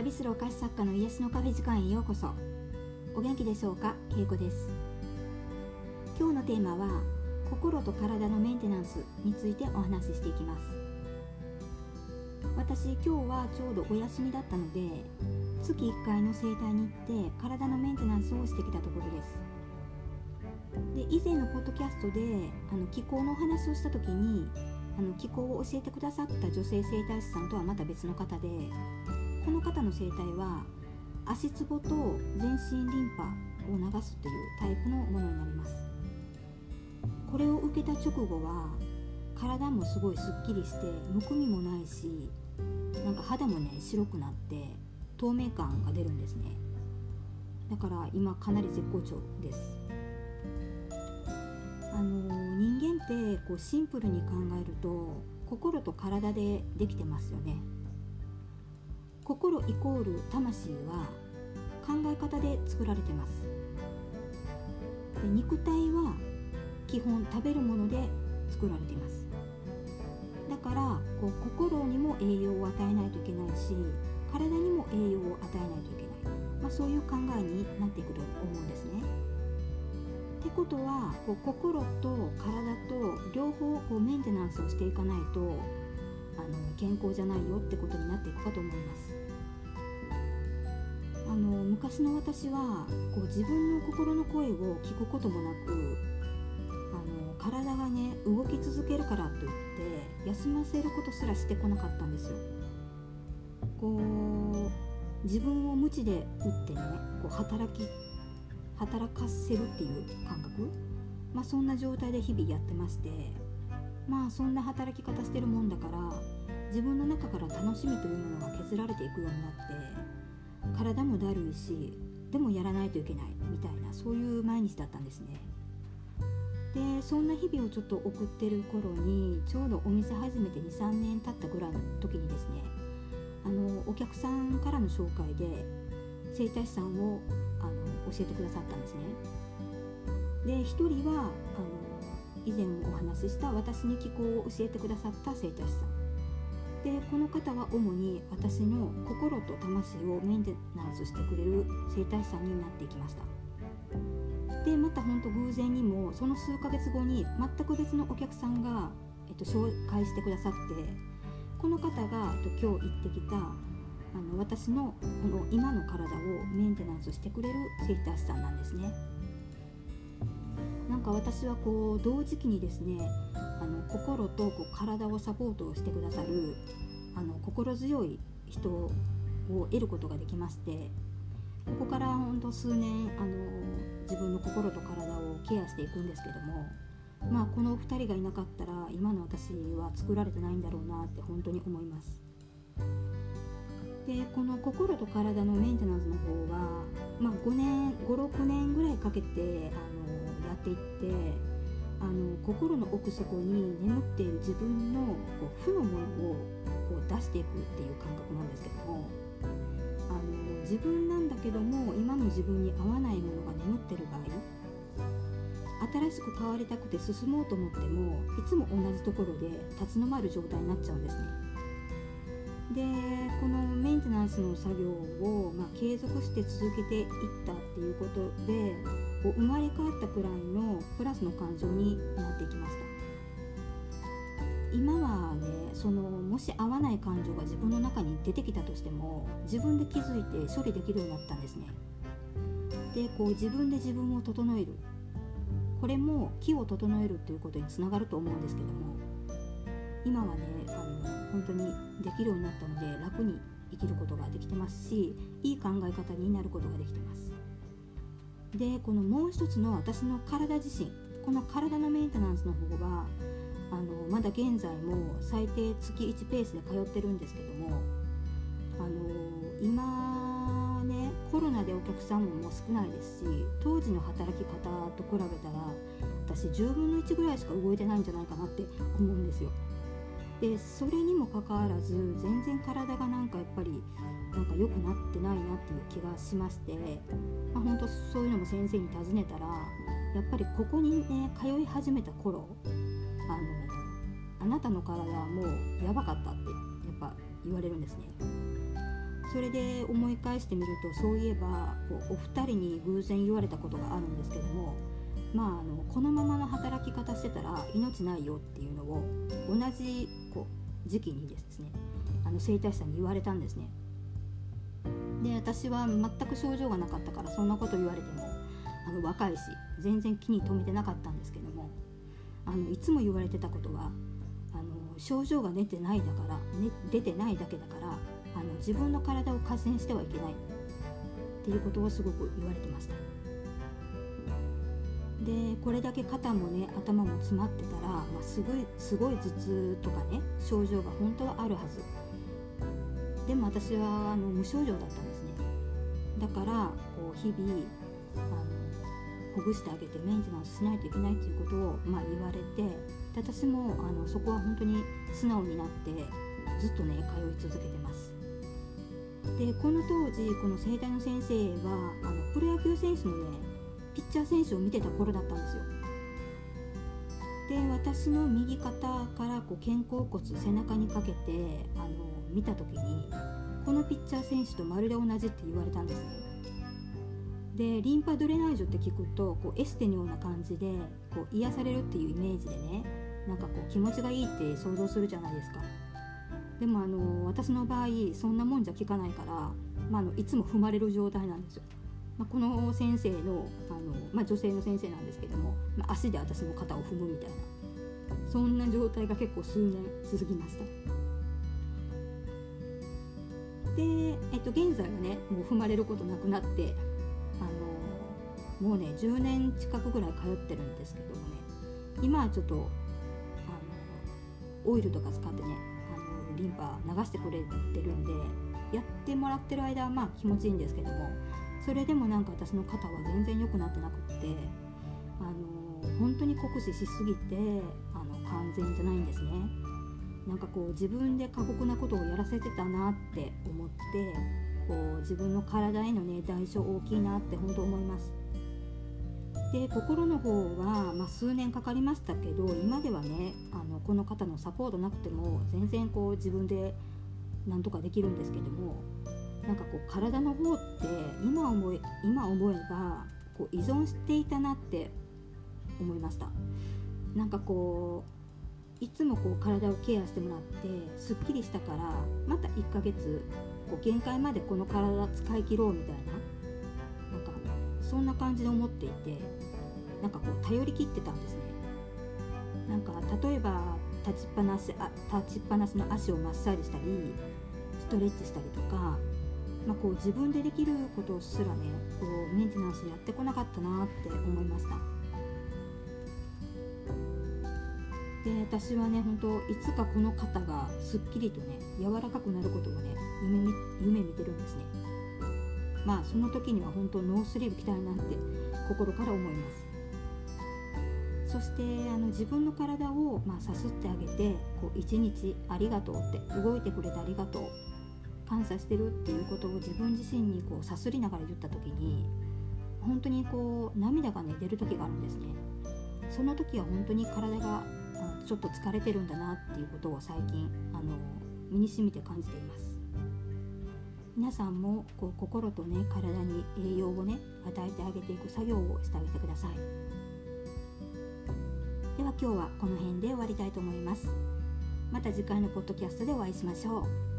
旅するお菓子作家の癒しのカフェ時間へようこそ。お元気でしょうか？けいこです。今日のテーマは心と体のメンテナンスについてお話ししていきます。私今日はちょうどお休みだったので月1回の整体に行って体のメンテナンスをしてきたところです。で以前のポッドキャストであの気候のお話をした時にあの気候を教えてくださった女性整体師さんとはまた別の方でこの方の整体は足つぼと全身リンパを流すというタイプのものになります。これを受けた直後は体もすごいすっきりしてむくみもないしなんか肌もね白くなって透明感が出るんですね。だから今かなり絶好調です。あの人間ってこうシンプルに考えると心と体でできてますよね。心イコール魂は考え方で作られてますで肉体は基本食べるもので作られてますだからこう心にも栄養を与えないといけないし体にも栄養を与えないといけない、まあ、そういう考えになっていくと思うんですね。ってことはこう心と体と両方こうメンテナンスをしていかないとあの健康じゃないよってことになっていくかと思います。昔の私はこう自分の心の声を聞くこともなくあの体がね動き続けるからといって休ませることすらしてこなかったんですよ。こう自分を無知で打ってねこう働き働かせるっていう感覚、まあ、そんな状態で日々やってましてまあそんな働き方してるもんだから自分の中から楽しみというものが削られていくようになって体もだるいしでもやらないといけないみたいなそういう毎日だったんですねでそんな日々をちょっと送ってる頃にちょうどお店始めて23年経ったぐらいの時にですねあのお客さんからの紹介で整体師さんをあの教えてくださったんですね。で1人はあの以前お話しした私に気候を教えてくださった整体師さんでこの方は主に私の心と魂をメンテナンスしてくれる整体師さんになっていきましたでまた本当偶然にもその数ヶ月後に全く別のお客さんが、えっと、紹介してくださってこの方が、えっと、今日行ってきたあの私のこの今の体をメンテナンスしてくれる整体師さんなんですね。なんか私はこう同時期にですねあの心とこう体をサポートをしてくださるあの心強い人を得ることができましてここからほんと数年あの自分の心と体をケアしていくんですけどもまあこの2人がいなかったら今の私は作られてないんだろうなって本当に思います。でこの心と体のメンテナンスの方は、まあ、5年56年ぐらいかけてあのやっていってあの心の奥底に眠っている自分のこう負のものをこう出していくっていう感覚なんですけどもあの自分なんだけども今の自分に合わないものが眠ってる場合新しく変わりたくて進もうと思ってもいつも同じところで立ち止まる状態になっちゃうんですね。でこのメンテナンスの作業を、まあ、継続して続けていったっていうことでこう生まれ変わったくらいのプラスの感情になってきました。今はねそのもし合わない感情が自分の中に出てきたとしても自分で気づいて処理できるようになったんですね。でこう自分で自分を整える。これも気を整えるということにつながると思うんですけども今はねあの本当にできるようになったので楽に生きることができてますしいい考え方になることができてます。でこのもう一つの私の体自身この体のメンテナンスの方はあのまだ現在も最低月1ペースで通ってるんですけどもあの今ねコロナでお客さんももう少ないですし当時の働き方と比べたら私10分の1ぐらいしか動いてないんじゃないかなって思うんですよ。でそれにもかかわらず全然体がなんかやっぱりなんか良くなってないなっていう気がしまして、まあ、本当そういうのも先生に尋ねたらやっぱりここにね通い始めた頃あのあなたの体はもうやばかったってやっぱ言われるんですね。それで思い返してみるとそういえばこうお二人に偶然言われたことがあるんですけどもまあ、あのこのままの働き方してたら命ないよっていうのを同じこう時期にですねあの整体師さんに言われたんですね。で私は全く症状がなかったからそんなこと言われてもあの若いし全然気に留めてなかったんですけどもあのいつも言われてたことはあの症状が出てないだから、ね、出てないだけだからあの自分の体を過信してはいけないっていうことをすごく言われてました。でこれだけ肩もね頭も詰まってたら、まあ、すごいすごい頭痛とかね症状が本当はあるはず。でも私はあの無症状だったんですね。だからこう日々あのほぐしてあげてメンテナンスしないといけないっていうことを、まあ、言われてで私もあのそこは本当に素直になってずっとね通い続けてます。でこの当時この整体の先生はあのプロ野球選手のねピッチャー選手を見てた頃だったんですよ。で私の右肩からこう肩甲骨背中にかけてあの見た時にこのピッチャー選手とまるで同じって言われたんですね。でリンパドレナージュって聞くとこうエステのような感じでこう癒されるっていうイメージでねなんかこう気持ちがいいって想像するじゃないですか。でもあの私の場合そんなもんじゃ効かないから、まあ、あのいつも踏まれる状態なんですよ。まあ、この先生のあの、まあ、女性の先生なんですけども、まあ、足で私の肩を踏むみたいなそんな状態が結構数年続きました。で、えっと、現在はねもう踏まれることなくなってあのもうね10年近くぐらい通ってるんですけどもね今はちょっとあのオイルとか使ってねあのリンパ流してくれてるんでやってもらってる間はまあ気持ちいいんですけどもそれでもなんか私の肩は全然良くなってなくってあの本当に酷使しすぎてあの完全じゃないんですね。なんかこう自分で過酷なことをやらせてたなって思ってこう自分の体へのね代償大きいなって本当思います。で心の方は、まあ、数年かかりましたけど今ではねあのこの方のサポートなくても全然こう自分でなんとかできるんですけどもなんかこう体の方って今思い今思えばこう依存していたなって思いました。なんかこういつもこう体をケアしてもらってすっきりしたからまた1ヶ月こう限界までこの体使い切ろうみたいななんかそんな感じで思っていてなんかこう頼りきってたんですね。なんか例えば立ちっぱなしあ立ちっぱなしの足をマッサージしたりストレッチしたりとかまあ、こう自分でできることすらねこうメンテナンスやってこなかったなって思いました。で私はね本当いつかこの肩がすっきりとね柔らかくなることをね夢夢見てるんですね。まあその時には本当ノースリーブ着たいなって心から思います。そしてあの自分の体を、まあ、さすってあげてこう一日ありがとうって動いてくれてありがとう。感謝してるっていうことを自分自身にこうさすりながら言った時に本当にこう涙がね出る時があるんですね。その時は本当に体がちょっと疲れてるんだなっていうことを最近あの身に染みて感じています。皆さんもこう心とね体に栄養をね与えてあげていく作業をしてあげてください。では今日はこの辺で終わりたいと思います。また次回のポッドキャストでお会いしましょう。